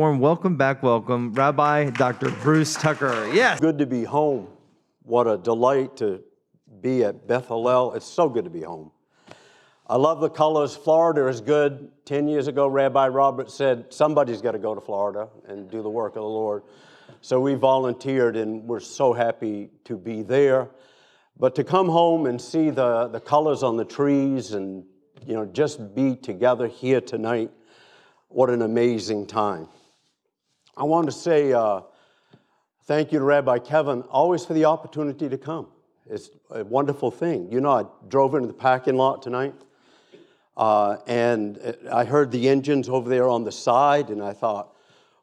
Warm welcome back, welcome, Rabbi Dr. Bruce Tucker. Yes. Good to be home. What a delight to be at Beth Hallel. It's so good to be home. I love the colors. Florida is good. Ten years ago, Rabbi Robert said somebody's got to go to Florida and do the work of the Lord. So we volunteered, and we're so happy to be there. But to come home and see the, the colors on the trees and you know just be together here tonight, what an amazing time. I want to say uh, thank you to Rabbi Kevin always for the opportunity to come. It's a wonderful thing. You know, I drove into the parking lot tonight uh, and I heard the engines over there on the side, and I thought,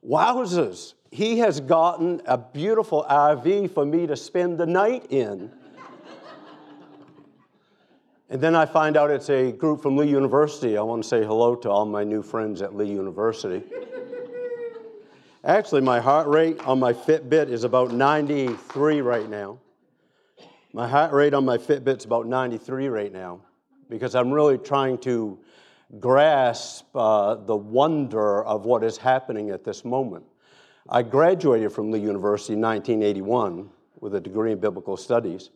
wowzers, he has gotten a beautiful RV for me to spend the night in. and then I find out it's a group from Lee University. I want to say hello to all my new friends at Lee University. Actually, my heart rate on my Fitbit is about 93 right now. My heart rate on my Fitbit's about 93 right now because I'm really trying to grasp uh, the wonder of what is happening at this moment. I graduated from Lee University in 1981 with a degree in biblical studies.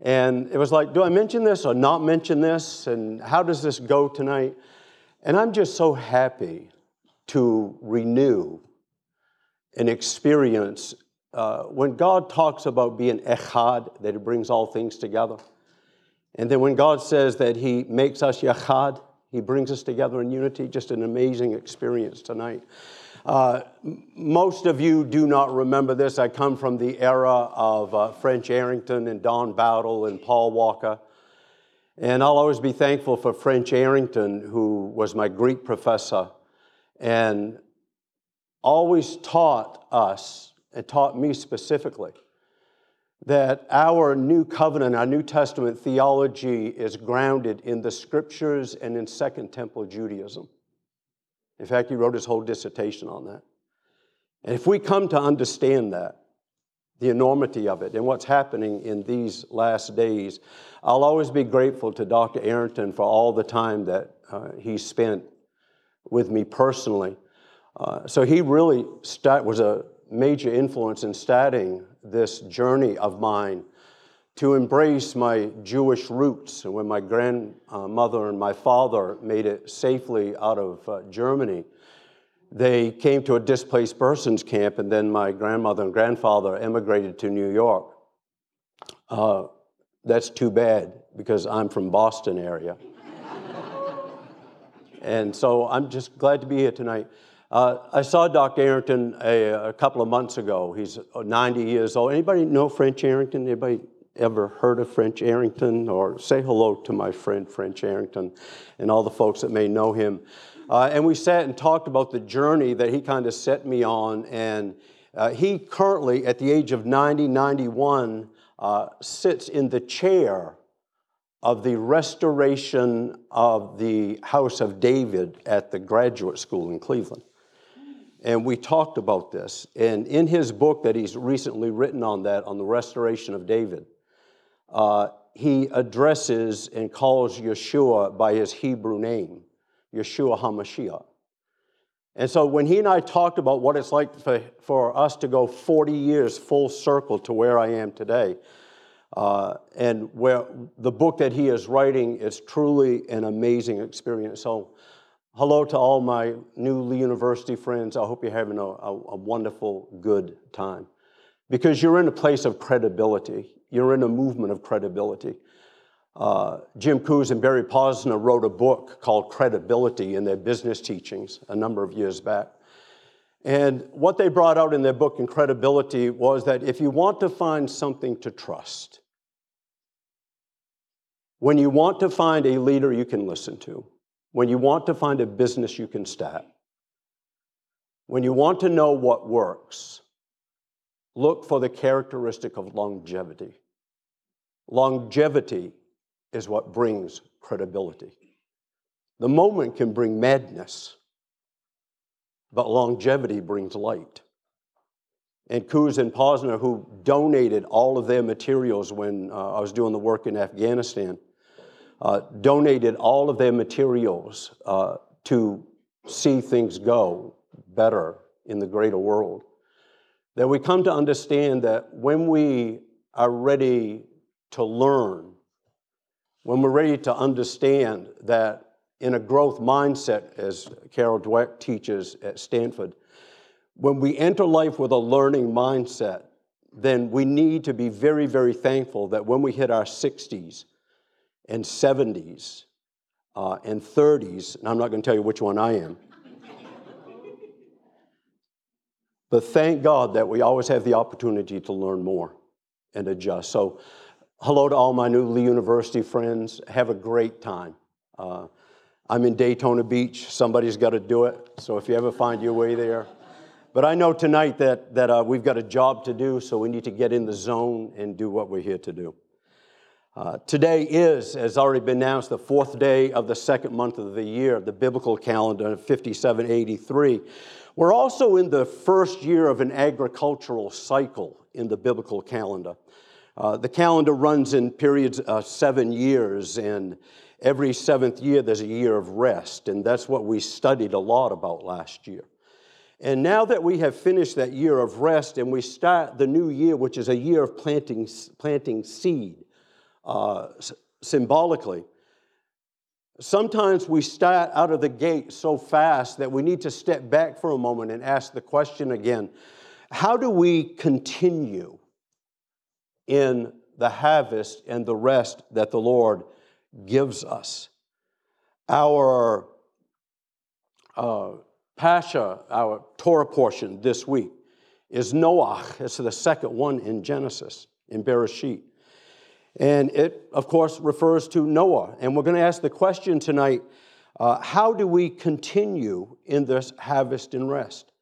And it was like, do I mention this or not mention this? And how does this go tonight? And I'm just so happy to renew an experience. Uh, when God talks about being echad, that He brings all things together, and then when God says that He makes us yachad, He brings us together in unity, just an amazing experience tonight. Uh, most of you do not remember this. I come from the era of uh, French Arrington and Don Bowdle and Paul Walker. And I'll always be thankful for French Arrington, who was my Greek professor and always taught us, and taught me specifically, that our new covenant, our New Testament theology is grounded in the scriptures and in Second Temple Judaism. In fact, he wrote his whole dissertation on that. And if we come to understand that, the enormity of it and what's happening in these last days, I'll always be grateful to Dr. Arrington for all the time that uh, he spent with me personally. Uh, so he really start, was a major influence in starting this journey of mine to embrace my Jewish roots. And when my grandmother and my father made it safely out of uh, Germany, they came to a displaced persons camp, and then my grandmother and grandfather emigrated to New York. Uh, that's too bad because I'm from Boston area. and so I'm just glad to be here tonight. Uh, I saw Dr. Arrington a, a, couple of months ago. He's 90 years old. Anybody know French Arrington? Anybody ever heard of French Arrington? Or say hello to my friend French Arrington and all the folks that may know him. Uh, and we sat and talked about the journey that he kind of set me on. And uh, he currently, at the age of 90, 91, uh, sits in the chair of the restoration of the House of David at the graduate school in Cleveland. And we talked about this. And in his book that he's recently written on that, on the restoration of David, uh, he addresses and calls Yeshua by his Hebrew name, Yeshua HaMashiach. And so when he and I talked about what it's like for, for us to go 40 years full circle to where I am today, uh, and where the book that he is writing is truly an amazing experience. So hello to all my new University friends. I hope you're having a, a, a wonderful, good time. Because you're in a place of credibility, you're in a movement of credibility. Uh, Jim Kouzes and Barry Posner wrote a book called Credibility in their business teachings a number of years back. And what they brought out in their book, Incredibility, was that if you want to find something to trust, when you want to find a leader you can listen to, when you want to find a business you can start, when you want to know what works, look for the characteristic of longevity. Longevity is what brings credibility. The moment can bring madness, but longevity brings light. And Kouzes and Posner, who donated all of their materials when uh, I was doing the work in Afghanistan, uh, donated all of their materials uh, to see things go better in the greater world. That we come to understand that when we are ready to learn, when we're ready to understand that in a growth mindset, as Carol Dweck teaches at Stanford, when we enter life with a learning mindset, then we need to be very, very thankful that when we hit our 60s, and 70s uh, and 30s, and I'm not going to tell you which one I am. but thank God that we always have the opportunity to learn more and adjust. So, hello to all my new Lee University friends. Have a great time. Uh, I'm in Daytona Beach. Somebody's got to do it. So, if you ever find your way there, but I know tonight that, that uh, we've got a job to do, so we need to get in the zone and do what we're here to do. Uh, today is, as already been announced, the fourth day of the second month of the year, of the biblical calendar, of 5783. We're also in the first year of an agricultural cycle in the biblical calendar. Uh, the calendar runs in periods of seven years, and every seventh year there's a year of rest, and that's what we studied a lot about last year. And now that we have finished that year of rest and we start the new year, which is a year of planting, planting seed, uh, symbolically. Sometimes we start out of the gate so fast that we need to step back for a moment and ask the question again how do we continue in the harvest and the rest that the Lord gives us? Our uh, Parsha, our Torah portion this week, is Noah. It's the second one in Genesis, in Bereshit. And it, of course, refers to Noah. And we're going to ask the question tonight uh, how do we continue in this harvest and rest?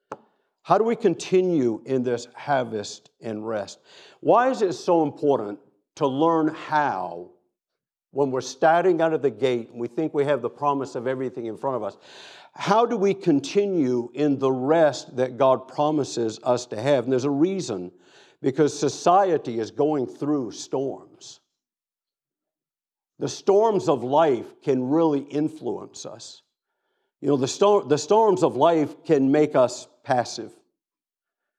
How do we continue in this harvest and rest? Why is it so important to learn how when we're starting out of the gate and we think we have the promise of everything in front of us? How do we continue in the rest that God promises us to have? And there's a reason because society is going through storms. The storms of life can really influence us. You know, the, the storms of life can make us passive.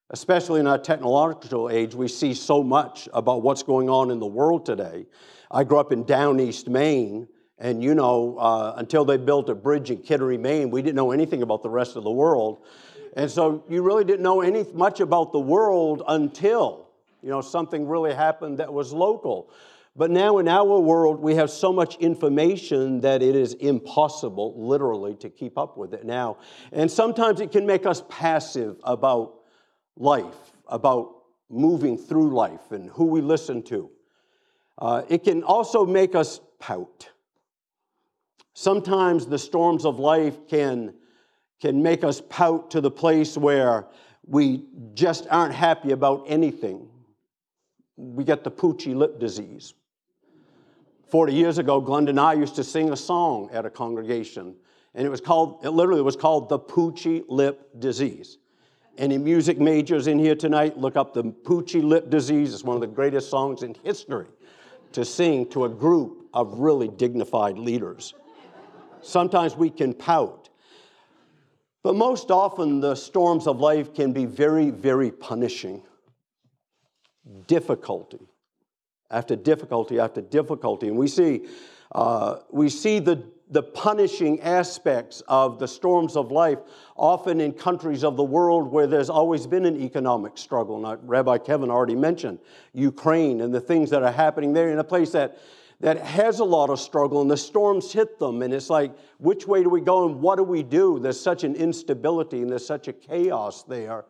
Especially in our technological age, we see so much about what's going on in the world today. I grew up in down east Maine, and you know, uh, until they built a bridge in Kittery, Maine, we didn't know anything about the rest of the world. And so you really didn't know any, much about the world until, you know, something really happened that was local. But now in our world, we have so much information that it is impossible, literally, to keep up with it now. And sometimes it can make us passive about life, about moving through life and who we listen to. Uh, it can also make us pout. Sometimes the storms of life can, can make us pout to the place where we just aren't happy about anything. We get the poochy lip disease. 40 years ago, Glenda and I used to sing a song at a congregation, and it was called, it literally was called the Poochie Lip Disease. Any music majors in here tonight, look up the Poochie Lip Disease. It's one of the greatest songs in history to sing to a group of really dignified leaders. Sometimes we can pout. But most often, the storms of life can be very, very punishing. Difficulty, after difficulty after difficulty. And we see, uh, we see the the punishing aspects of the storms of life, often in countries of the world where there's always been an economic struggle. Now, Rabbi Kevin already mentioned Ukraine and the things that are happening there in a place that, that has a lot of struggle, and the storms hit them, and it's like, which way do we go and what do we do? There's such an instability and there's such a chaos there.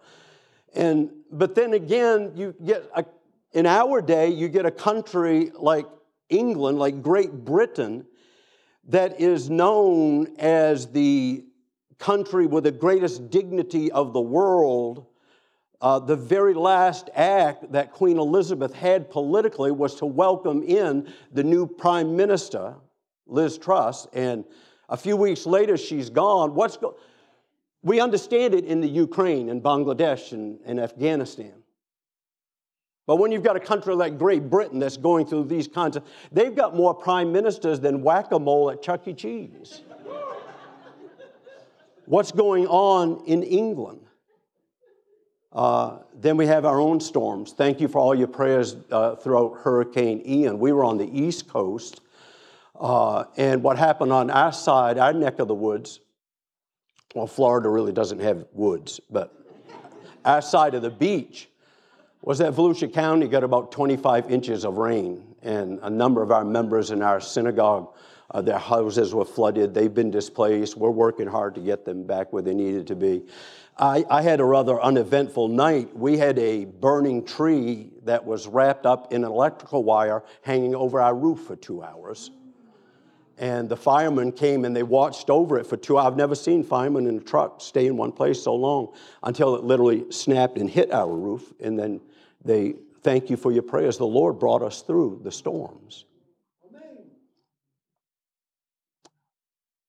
And, but then again, you get a, in our day, you get a country like England, like Great Britain, that is known as the country with the greatest dignity of the world. Uh, the very last act that Queen Elizabeth had politically was to welcome in the new prime minister, Liz Truss, and a few weeks later she's gone. What's go- we understand it in the Ukraine and Bangladesh and, and Afghanistan. But when you've got a country like Great Britain that's going through these kinds of, they've got more prime ministers than whack a mole at Chuck E. Cheese. What's going on in England? Uh, then we have our own storms. Thank you for all your prayers uh, throughout Hurricane Ian. We were on the East Coast, uh, and what happened on our side, our neck of the woods, well, Florida really doesn't have woods, but our side of the beach, was that Volusia County got about 25 inches of rain, and a number of our members in our synagogue, uh, their houses were flooded. They've been displaced. We're working hard to get them back where they needed to be. I, I had a rather uneventful night. We had a burning tree that was wrapped up in an electrical wire hanging over our roof for two hours. And the firemen came and they watched over it for two. I've never seen firemen in a truck stay in one place so long until it literally snapped and hit our roof. And then they thank you for your prayers. The Lord brought us through the storms.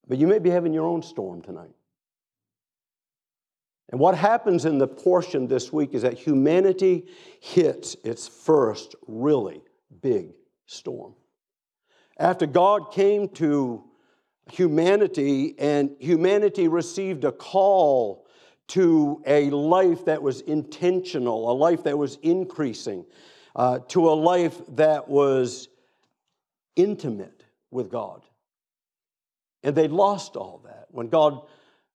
But you may be having your own storm tonight. And what happens in the portion this week is that humanity hits its first really big storm after God came to humanity and humanity received a call to a life that was intentional, a life that was increasing, uh, to a life that was intimate with God. And they lost all that. When God,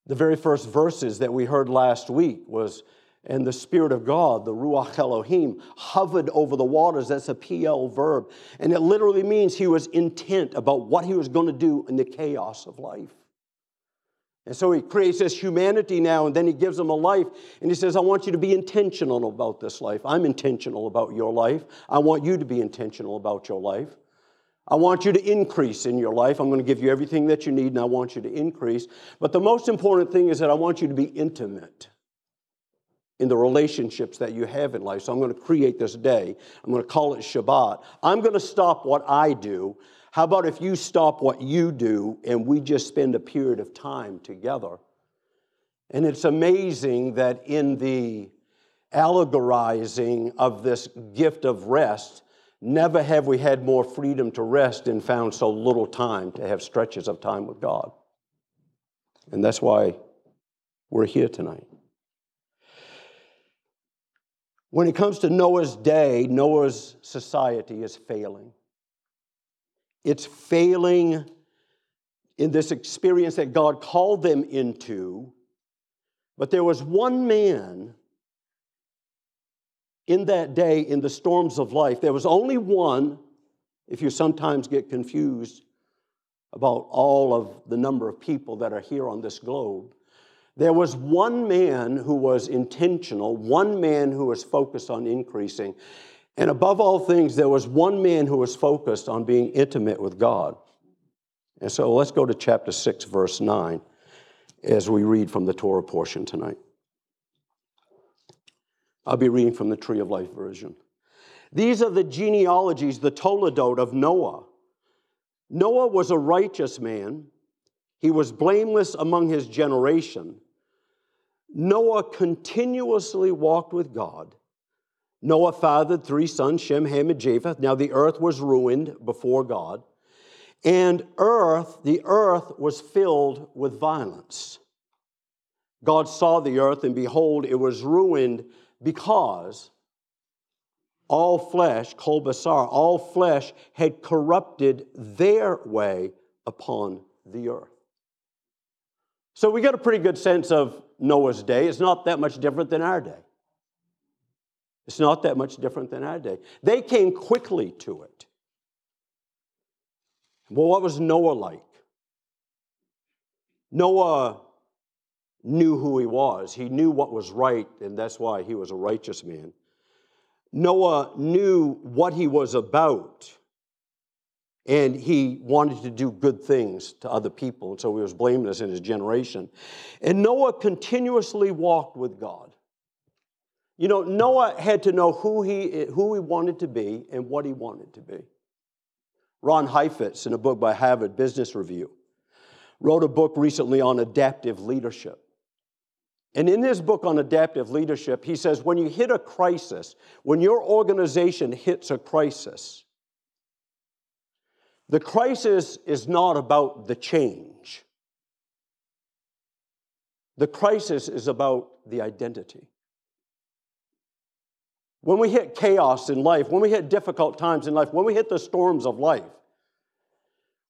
the very first verses that we heard last week was and the Spirit of God, the Ruach Elohim, hovered over the waters. That's a piel verb. And it literally means he was intent about what he was going to do in the chaos of life. And so he creates this humanity now, and then he gives them a life, and he says, I want you to be intentional about this life. I'm intentional about your life. I want you to be intentional about your life. I want you to increase in your life. I'm going to give you everything that you need, and I want you to increase. But the most important thing is that I want you to be intimate in the relationships that you have in life. So I'm going to create this day. I'm going to call it Shabbat. I'm going to stop what I do. How about if you stop what you do and we just spend a period of time together? And it's amazing that in the allegorizing of this gift of rest, never have we had more freedom to rest and found so little time to have stretches of time with God. And that's why we're here tonight. When it comes to Noah's day, Noah's society is failing. It's failing in this experience that God called them into. But there was one man in that day in the storms of life. There was only one, if you sometimes get confused about all of the number of people that are here on this globe. There was one man who was intentional, one man who was focused on increasing. And above all things, there was one man who was focused on being intimate with God. And so let's go to chapter 6, verse 9, as we read from the Torah portion tonight. I'll be reading from the Tree of Life version. These are the genealogies, the Toledot of Noah. Noah was a righteous man. He was blameless among his generation. Noah continuously walked with God. Noah fathered three sons, Shem, Ham, and Japheth. Now the earth was ruined before God. And earth, the earth was filled with violence. God saw the earth, and behold, it was ruined because all flesh, kol basar, all flesh had corrupted their way upon the earth. So we get a pretty good sense of Noah's day. It's not that much different than our day. It's not that much different than our day. They came quickly to it. Well, what was Noah like? Noah knew who he was. He knew what was right, and that's why he was a righteous man. Noah knew what he was about, and he wanted to do good things to other people, and so he was blameless in his generation. And Noah continuously walked with God. You know, Noah had to know who he, who he wanted to be and what he wanted to be. Ron Heifetz, in a book by Harvard Business Review, wrote a book recently on adaptive leadership. And in his book on adaptive leadership, he says when you hit a crisis, when your organization hits a crisis, the crisis is not about the change. The crisis is about the identity. When we hit chaos in life, when we hit difficult times in life, when we hit the storms of life,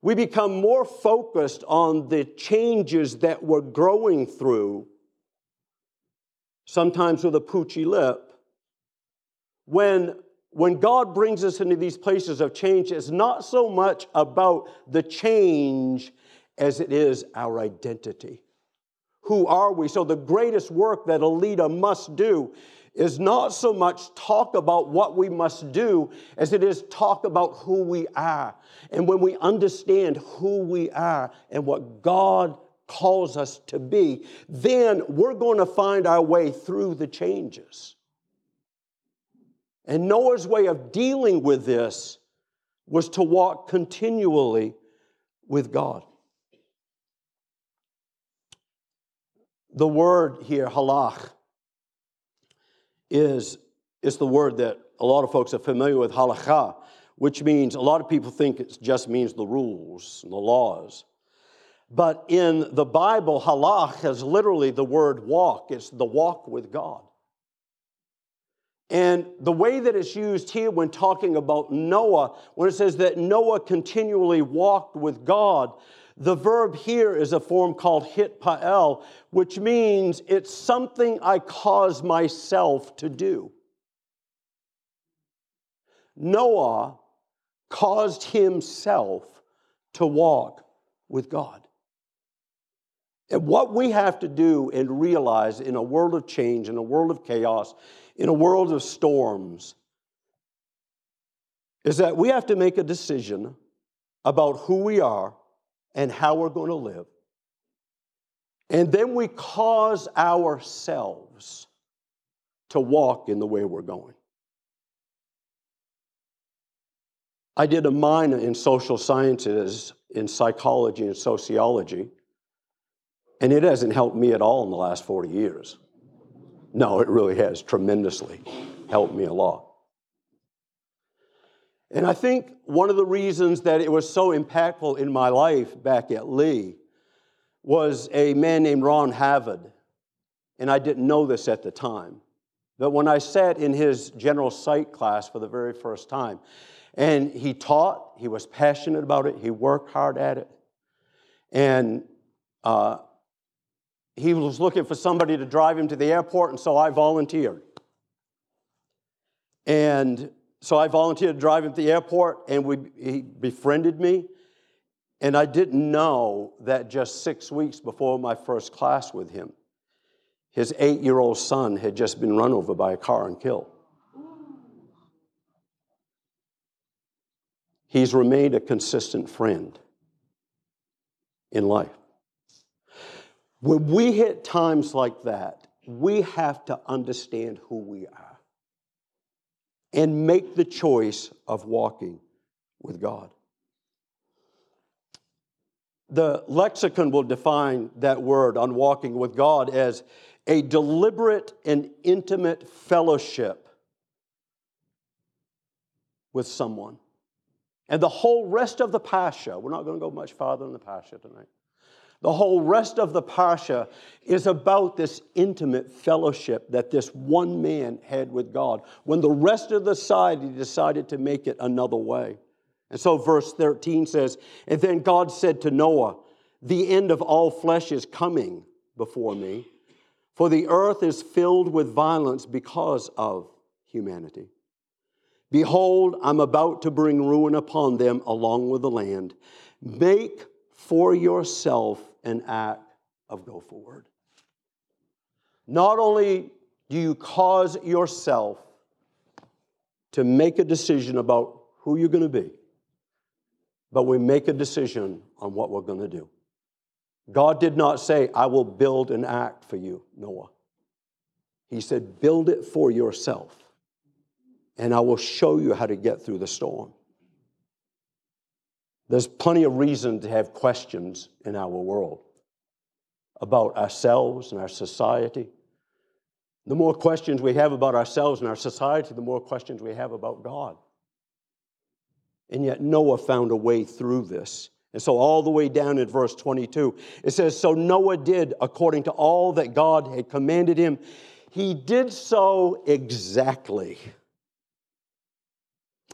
we become more focused on the changes that we're growing through, sometimes with a poochy lip. When, when God brings us into these places of change, it's not so much about the change as it is our identity. Who are we? So, the greatest work that a leader must do is not so much talk about what we must do as it is talk about who we are. And when we understand who we are and what God calls us to be, then we're going to find our way through the changes. And Noah's way of dealing with this was to walk continually with God. The word here, halach, is, is the word that a lot of folks are familiar with, halakha, which means a lot of people think it just means the rules and the laws. But in the Bible, halach is literally the word walk, it's the walk with God. And the way that it's used here when talking about Noah, when it says that Noah continually walked with God, the verb here is a form called hitpael, which means it's something I cause myself to do. Noah caused himself to walk with God. And what we have to do and realize in a world of change, in a world of chaos, in a world of storms, is that we have to make a decision about who we are and how we're going to live. And then we cause ourselves to walk in the way we're going. I did a minor in social sciences, in psychology and sociology, and it hasn't helped me at all in the last 40 years. No, it really has tremendously helped me a lot. And I think one of the reasons that it was so impactful in my life back at Lee was a man named Ron Harvard. And I didn't know this at the time. But when I sat in his general psych class for the very first time, and he taught, he was passionate about it, he worked hard at it. And uh, he was looking for somebody to drive him to the airport, and so I volunteered. And so I volunteered to drive him to the airport, and we, he befriended me. And I didn't know that just six weeks before my first class with him, his eight year old son had just been run over by a car and killed. He's remained a consistent friend in life. When we hit times like that, we have to understand who we are and make the choice of walking with God. The lexicon will define that word on walking with God as a deliberate and intimate fellowship with someone. And the whole rest of the Parsha, we're not going to go much farther in the Parsha tonight. The whole rest of the Parsha is about this intimate fellowship that this one man had with God when the rest of the society decided to make it another way. And so, verse 13 says, And then God said to Noah, The end of all flesh is coming before me, for the earth is filled with violence because of humanity. Behold, I'm about to bring ruin upon them along with the land. Make for yourself an ark of gopher wood. Not only do you cause yourself to make a decision about who you're going to be, but we make a decision on what we're going to do. God did not say, I will build an ark for you, Noah. He said, build it for yourself, and I will show you how to get through the storm. There's plenty of reason to have questions in our world about ourselves and our society. The more questions we have about ourselves and our society, the more questions we have about God. And yet Noah found a way through this. And so, all the way down in verse 22, it says, So Noah did according to all that God had commanded him. He did so exactly.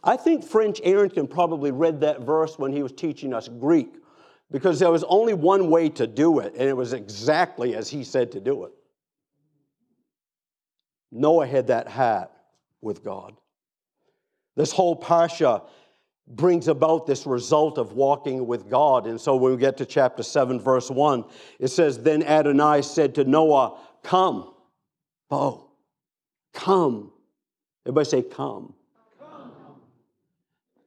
I think French Arrington probably read that verse when he was teaching us Greek because there was only one way to do it, and it was exactly as he said to do it. Noah had that hat with God. This whole parsha brings about this result of walking with God. And so when we get to chapter 7, verse 1, it says, Then Adonai said to Noah, Come, Bo, come. Everybody say, come.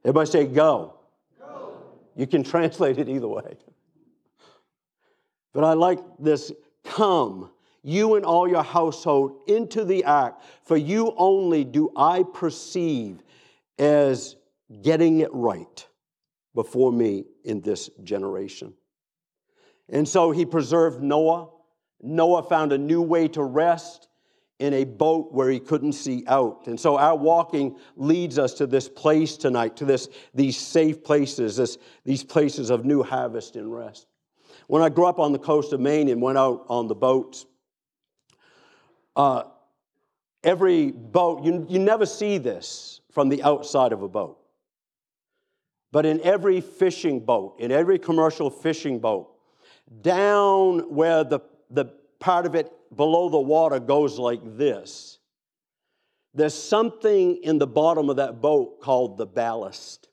Everybody say, Go. go. You can translate it either way. But I like this come, you and all your household, into the ark, for you only do I perceive as getting it right before me in this generation. And so he preserved Noah. Noah found a new way to rest in a boat where he couldn't see out. And so our walking leads us to this place tonight, to this, these safe places, this, these places of new harvest and rest. When I grew up on the coast of Maine and went out on the boats, uh, every boat, you, you never see this from the outside of a boat. But in every fishing boat, in every commercial fishing boat, down where the, the part of it below the water goes like this, there's something in the bottom of that boat called the ballast.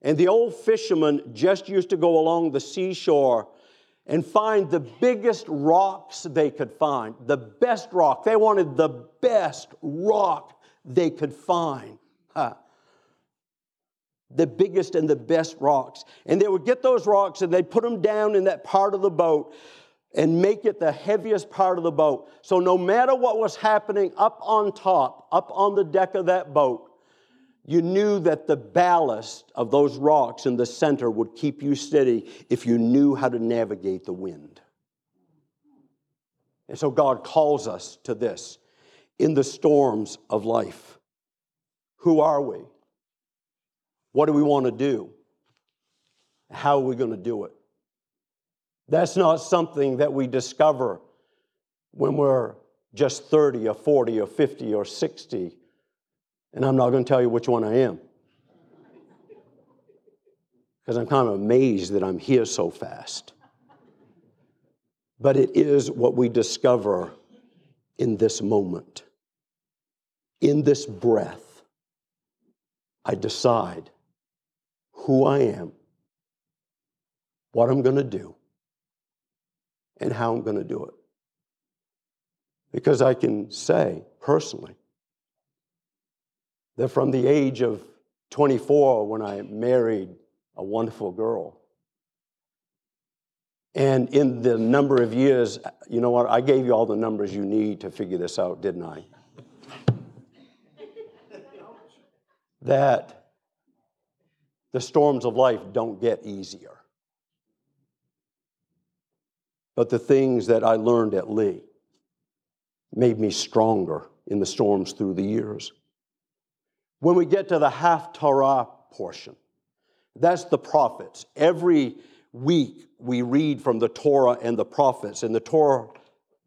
And the old fishermen just used to go along the seashore and find the biggest rocks they could find, the best rock. They wanted the best rock they could find. Huh the biggest and the best rocks. And they would get those rocks and they'd put them down in that part of the boat and make it the heaviest part of the boat. So no matter what was happening up on top, up on the deck of that boat, you knew that the ballast of those rocks in the center would keep you steady if you knew how to navigate the wind. And so God calls us to this in the storms of life. Who are we? What do we want to do? How are we going to do it? That's not something that we discover when we're just 30 or 40 or 50 or 60. And I'm not going to tell you which one I am. Because I'm kind of amazed that I'm here so fast. But it is what we discover in this moment. In this breath, I decide who I am, what I'm going to do, and how I'm going to do it. Because I can say personally that from the age of 24, when I married a wonderful girl, and in the number of years, you know what? I gave you all the numbers you need to figure this out, didn't I? that the storms of life don't get easier. But the things that I learned at Lee made me stronger in the storms through the years. When we get to the Haftarah portion, that's the prophets. Every week we read from the Torah and the prophets. And the Torah,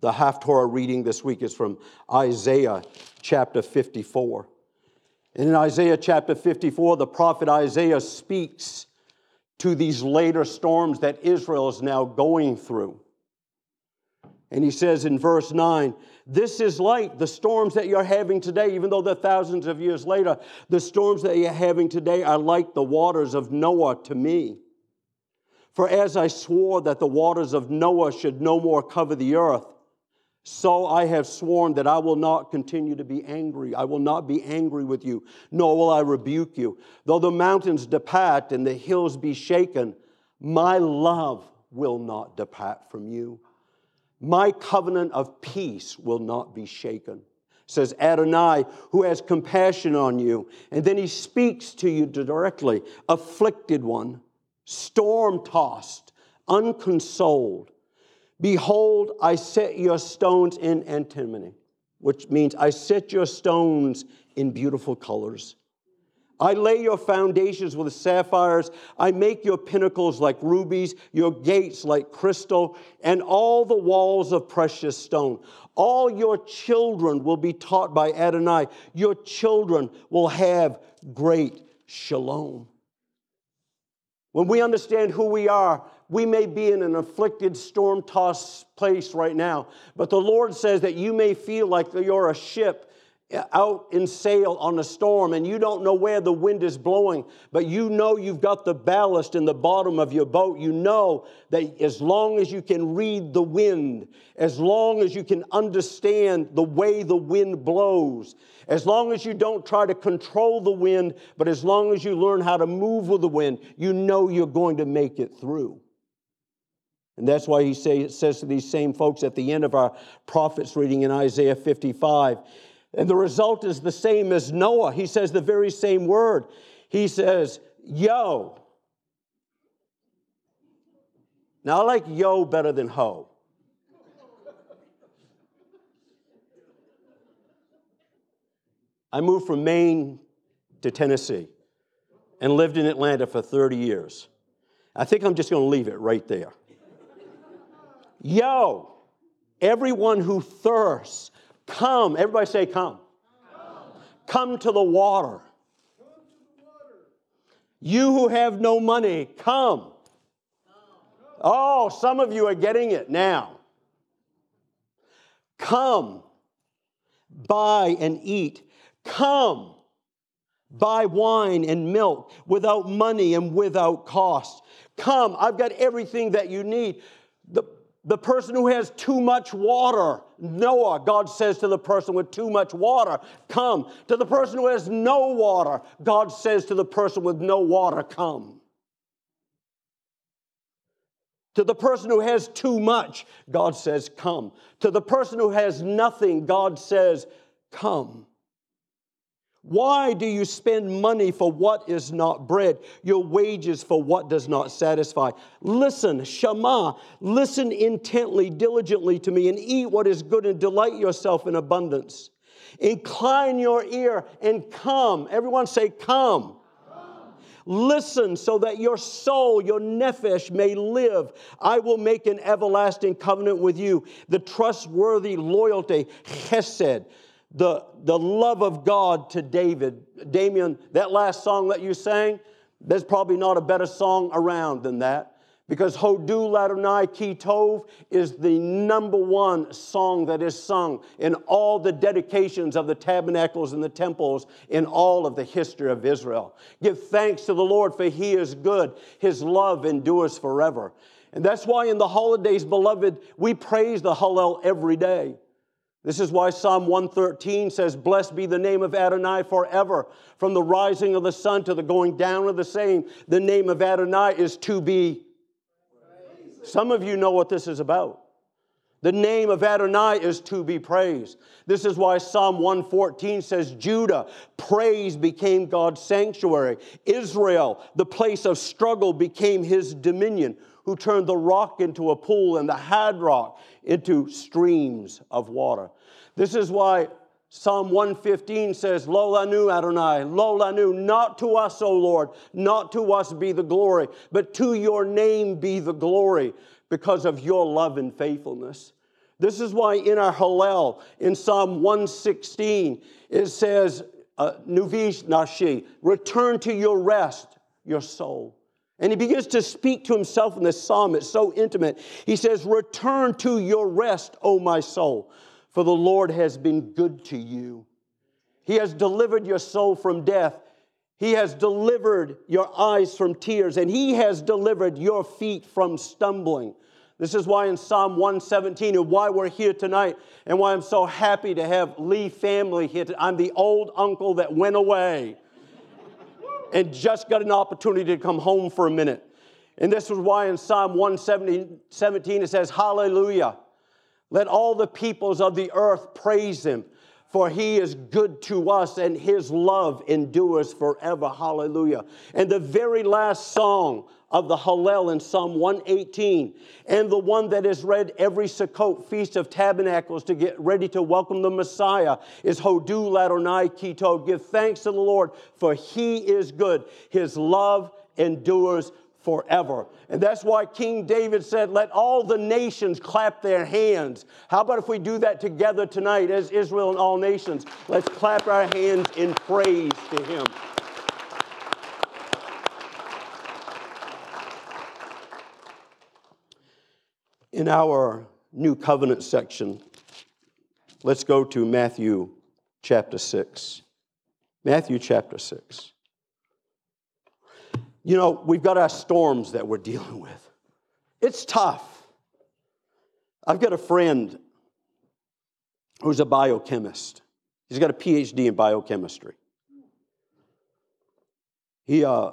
the Haftarah reading this week is from Isaiah chapter 54. And in Isaiah chapter 54, the prophet Isaiah speaks to these later storms that Israel is now going through. And he says in verse 9, This is like the storms that you're having today, even though they're thousands of years later. The storms that you're having today are like the waters of Noah to me. For as I swore that the waters of Noah should no more cover the earth, so I have sworn that I will not continue to be angry. I will not be angry with you, nor will I rebuke you. Though the mountains depart and the hills be shaken, my love will not depart from you. My covenant of peace will not be shaken, says Adonai, who has compassion on you. And then he speaks to you directly, afflicted one, storm tossed, unconsoled. Behold, I set your stones in antimony, which means I set your stones in beautiful colors. I lay your foundations with sapphires. I make your pinnacles like rubies, your gates like crystal, and all the walls of precious stone. All your children will be taught by Adonai. Your children will have great shalom. When we understand who we are, we may be in an afflicted, storm tossed place right now, but the Lord says that you may feel like you're a ship out in sail on a storm and you don't know where the wind is blowing, but you know you've got the ballast in the bottom of your boat. You know that as long as you can read the wind, as long as you can understand the way the wind blows, as long as you don't try to control the wind, but as long as you learn how to move with the wind, you know you're going to make it through. And that's why he say, says to these same folks at the end of our prophets reading in Isaiah 55. And the result is the same as Noah. He says the very same word. He says, yo. Now, I like yo better than ho. I moved from Maine to Tennessee and lived in Atlanta for 30 years. I think I'm just going to leave it right there. Yo, everyone who thirsts, come. Everybody say, come. Come, come to the water. You who have no money, come. Oh, some of you are getting it now. Come, buy and eat. Come, buy wine and milk without money and without cost. Come, I've got everything that you need. The, the person who has too much water, Noah, God says to the person with too much water, come. To the person who has no water, God says to the person with no water, come. To the person who has too much, God says, come. To the person who has nothing, God says, come. Why do you spend money for what is not bread, your wages for what does not satisfy? Listen, Shema, listen intently, diligently to me, and eat what is good and delight yourself in abundance. Incline your ear and come. Everyone say, Come. Listen so that your soul, your nephesh, may live. I will make an everlasting covenant with you. The trustworthy loyalty, chesed, the, the love of God to David. Damien, that last song that you sang, there's probably not a better song around than that. Because Hodu Ladonai Ki Tov is the number one song that is sung in all the dedications of the tabernacles and the temples in all of the history of Israel. Give thanks to the Lord, for he is good. His love endures forever. And that's why in the holidays, beloved, we praise the Hallel every day. This is why Psalm 113 says, Blessed be the name of Adonai forever. From the rising of the sun to the going down of the same, the name of Adonai is to be. Some of you know what this is about. The name of Adonai is to be praised. This is why Psalm 114 says, Judah, praise became God's sanctuary. Israel, the place of struggle, became his dominion who turned the rock into a pool and the hard rock into streams of water. This is why Psalm 115 says, Lo lanu Adonai, Lo lanu, not to us, O Lord, not to us be the glory, but to your name be the glory because of your love and faithfulness. This is why in our Hallel, in Psalm 116, it says, uh, Nuvish Nashi, return to your rest, your soul. And he begins to speak to himself in this psalm. It's so intimate. He says, Return to your rest, O my soul, for the Lord has been good to you. He has delivered your soul from death. He has delivered your eyes from tears, and He has delivered your feet from stumbling. This is why in Psalm 117 and why we're here tonight and why I'm so happy to have Lee family here. I'm the old uncle that went away and just got an opportunity to come home for a minute. And this is why in Psalm 117 it says, Hallelujah. Let all the peoples of the earth praise him for he is good to us and his love endures forever. Hallelujah. And the very last song of the Hallel in Psalm 118, and the one that is read every Sukkot, Feast of Tabernacles, to get ready to welcome the Messiah, is Hodu Ladonai ki tov. Give thanks to the Lord, for he is good. His love endures forever. And that's why King David said, Let all the nations clap their hands. How about if we do that together tonight as Israel and all nations? Let's clap our hands in praise to him. In our New Covenant section, let's go to Matthew chapter 6. Matthew chapter 6. You know, we've got our storms that we're dealing with. It's tough. I've got a friend who's a biochemist. He's got a PhD in biochemistry. He, uh,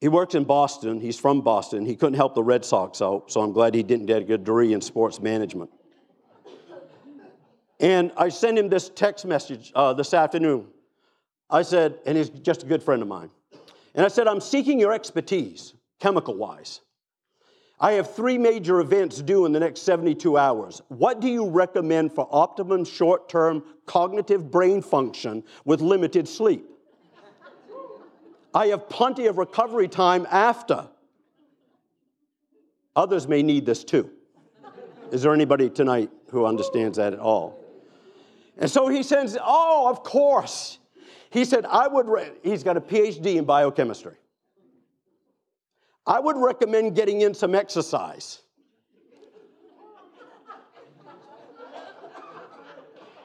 he works in Boston. He's from Boston. He couldn't help the Red Sox out, so I'm glad he didn't get a degree in sports management. And I sent him this text message uh, this afternoon. I said, and he's just a good friend of mine. And I said, I'm seeking your expertise, chemical wise. I have three major events due in the next 72 hours. What do you recommend for optimum short term cognitive brain function with limited sleep? I have plenty of recovery time after. Others may need this too. Is there anybody tonight who understands that at all? And so he says, Oh, of course. He said, I would, re-, he's got a PhD in biochemistry. I would recommend getting in some exercise.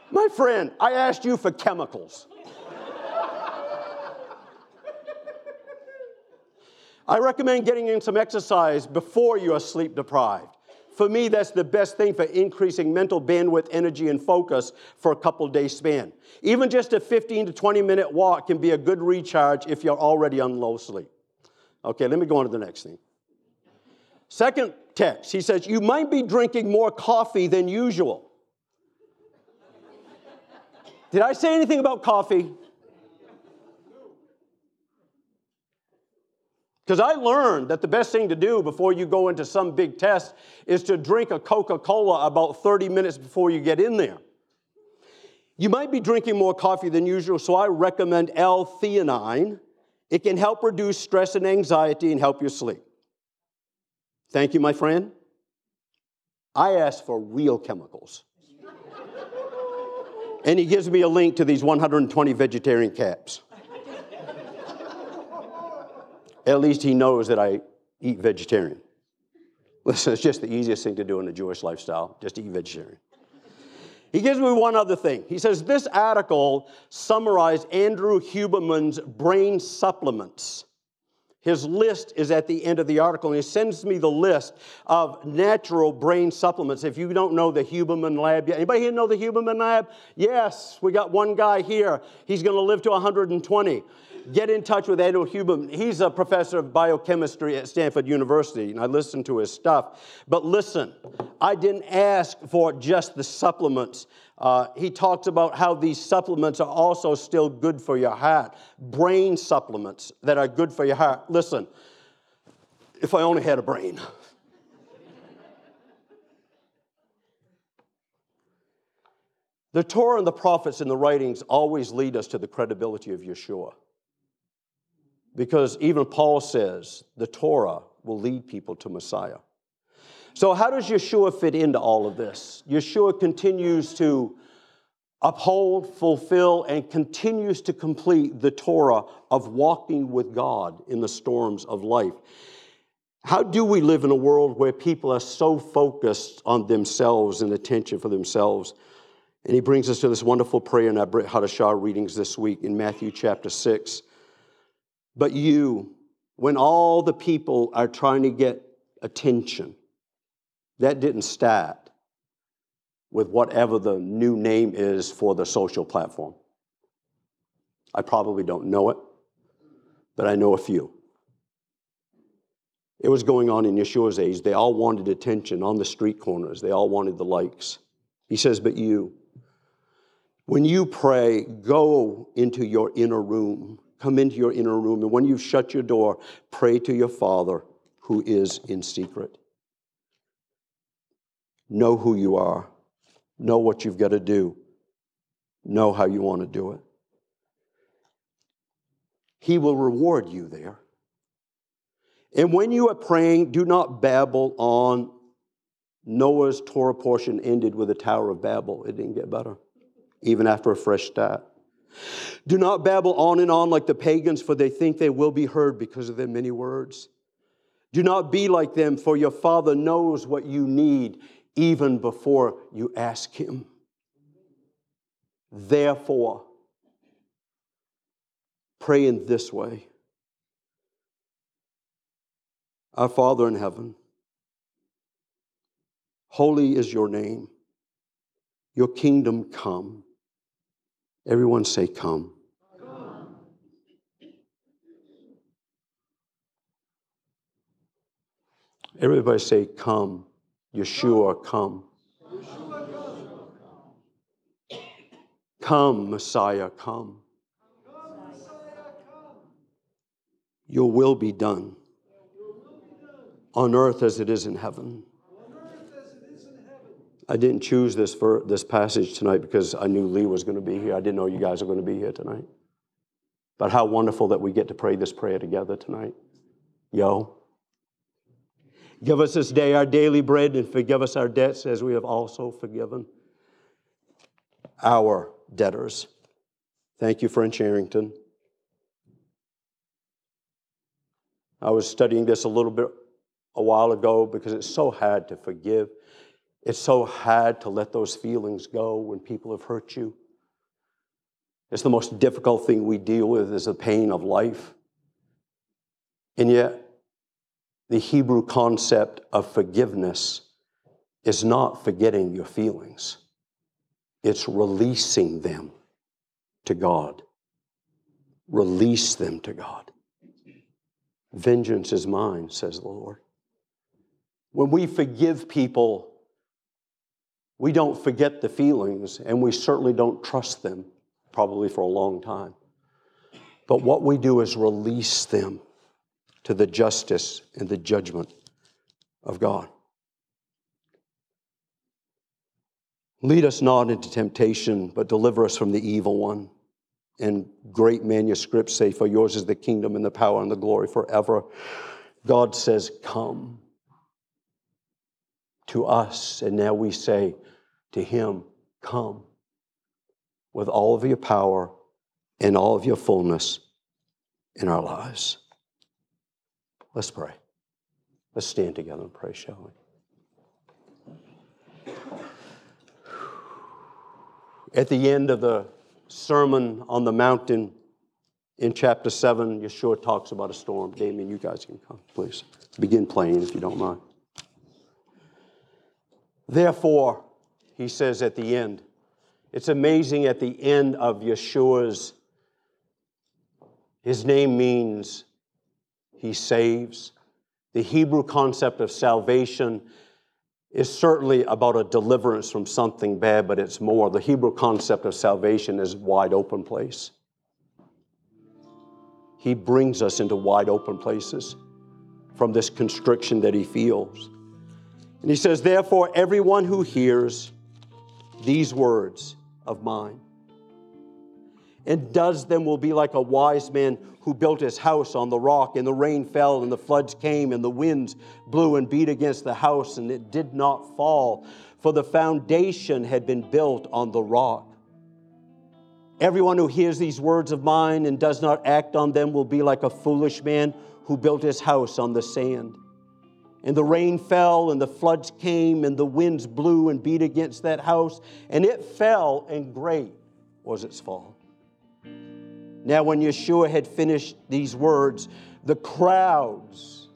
My friend, I asked you for chemicals. I recommend getting in some exercise before you are sleep deprived. For me, that's the best thing for increasing mental bandwidth, energy, and focus for a couple days span. Even just a 15 to 20 minute walk can be a good recharge if you're already on low sleep. Okay, let me go on to the next thing. Second text, he says, You might be drinking more coffee than usual. Did I say anything about coffee? Because I learned that the best thing to do before you go into some big test is to drink a Coca Cola about 30 minutes before you get in there. You might be drinking more coffee than usual, so I recommend L theanine. It can help reduce stress and anxiety and help you sleep. Thank you, my friend. I asked for real chemicals. and he gives me a link to these 120 vegetarian caps. At least he knows that I eat vegetarian. Listen, it's just the easiest thing to do in a Jewish lifestyle, just eat vegetarian. He gives me one other thing. He says, This article summarized Andrew Huberman's brain supplements. His list is at the end of the article, and he sends me the list of natural brain supplements. If you don't know the Huberman Lab, yet, anybody here know the Huberman Lab? Yes, we got one guy here. He's going to live to 120 get in touch with Andrew Huberman. He's a professor of biochemistry at Stanford University, and I listen to his stuff. But listen, I didn't ask for just the supplements. Uh, he talks about how these supplements are also still good for your heart, brain supplements that are good for your heart. Listen, if I only had a brain. The Torah and the prophets and the writings always lead us to the credibility of Yeshua. Because even Paul says the Torah will lead people to Messiah. So, how does Yeshua fit into all of this? Yeshua continues to uphold, fulfill, and continues to complete the Torah of walking with God in the storms of life. How do we live in a world where people are so focused on themselves and attention for themselves? And he brings us to this wonderful prayer in our Brit Hadashah readings this week in Matthew chapter 6. But you, when all the people are trying to get attention, that didn't start with whatever the new name is for the social platform. I probably don't know it, but I know a few. It was going on in Yeshua's age. They all wanted attention on the street corners, they all wanted the likes. He says, But you, when you pray, go into your inner room. Come into your inner room. And when you shut your door, pray to your Father who is in secret. Know who you are Know what you've got to do. Know how you want to do it. He will reward you there. And when you are praying, do not babble on. Noah's Torah portion ended with the Tower of Babel. It didn't get better, even after a fresh start. Do not babble on and on like the pagans, for they think they will be heard because of their many words. Do not be like them, for your Father knows what you need even before you ask Him. Therefore, pray in this way Our Father in heaven, holy is your name. Your kingdom come. Everyone say, Come. come. Everybody say, Come. Yeshua, come. Come, Messiah, come. Your will be done on earth as it is in heaven. I didn't choose this for this passage tonight because I knew Lee was going to be here. I didn't know you guys are going to be here tonight. But how wonderful that we get to pray this prayer together tonight. Yo. Give us this day our daily bread and forgive us our debts as we have also forgiven our debtors. Thank you, French Arrington. I was studying this a little bit a while ago because it's so hard to forgive. It's so hard to let those feelings go when people have hurt you. It's the most difficult thing we deal with is the pain of life. And yet, the Hebrew concept of forgiveness is not forgetting your feelings, it's releasing them to God. Release them to God. Vengeance is mine, says the Lord. When we forgive people, we don't forget the feelings, and we certainly don't trust them, probably for a long time. But what we do is release them to the justice and the judgment of God. Lead us not into temptation, but deliver us from the evil one. And great manuscripts say, For yours is the kingdom and the power and the glory forever. God says, Come to us. And now we say to Him, Come with all of your power and all of your fullness in our lives. Let's pray. Let's stand together and pray, shall we? At the end of the Sermon on the Mountain in chapter 7, Yeshua talks about a storm. Damien, you guys can come, please. Begin playing if you don't mind. Therefore, he says at the end, it's amazing at the end of Yeshua's, his name means he saves. The Hebrew concept of salvation is certainly about a deliverance from something bad, but it's more. The Hebrew concept of salvation is wide open place. He brings us into wide open places from this constriction that he feels. And he says, Therefore, everyone who hears these words of mine and does them will be like a wise man who built his house on the rock, and the rain fell, and the floods came, and the winds blew and beat against the house, and it did not fall, for the foundation had been built on the rock. Everyone who hears these words of mine and does not act on them will be like a foolish man who built his house on the sand. And the rain fell, and the floods came, and the winds blew and beat against that house, and it fell, and great was its fall. Now, when Yeshua had finished these words, the crowds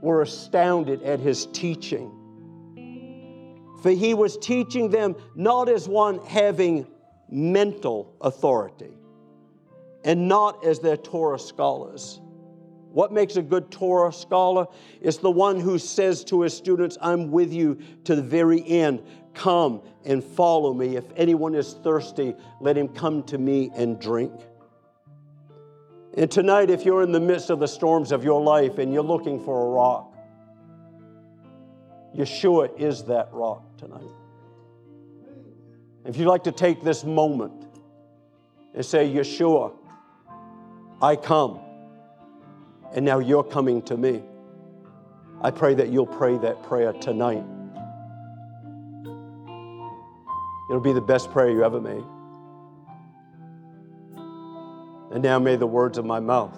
were astounded at his teaching. For he was teaching them not as one having mental authority and not as their Torah scholars what makes a good Torah scholar? Is the one who says to his students, I'm with you to the very end. Come and follow me. If anyone is thirsty, let him come to me and drink. And tonight, if you're in the midst of the storms of your life and you're looking for a rock, Yeshua is that rock tonight. If you'd like to take this moment and say, Yeshua, I come and now you're coming to me. I pray that you'll pray that prayer tonight. It'll be the best prayer you ever made. And now may the words of my mouth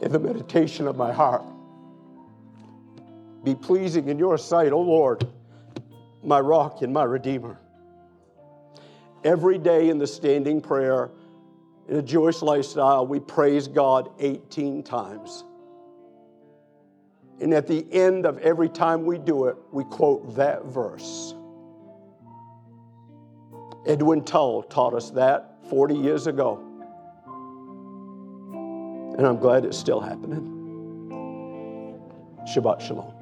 and the meditation of my heart be pleasing in your sight, O Lord, my rock and my redeemer every day in the standing prayer in a Jewish lifestyle, we praise God 18 times. And at the end of every time we do it, we quote that verse. Edwin Tull taught us that 40 years ago. And I'm glad it's still happening. Shabbat Shalom.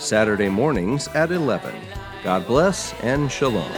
Saturday mornings at 11. God bless and shalom.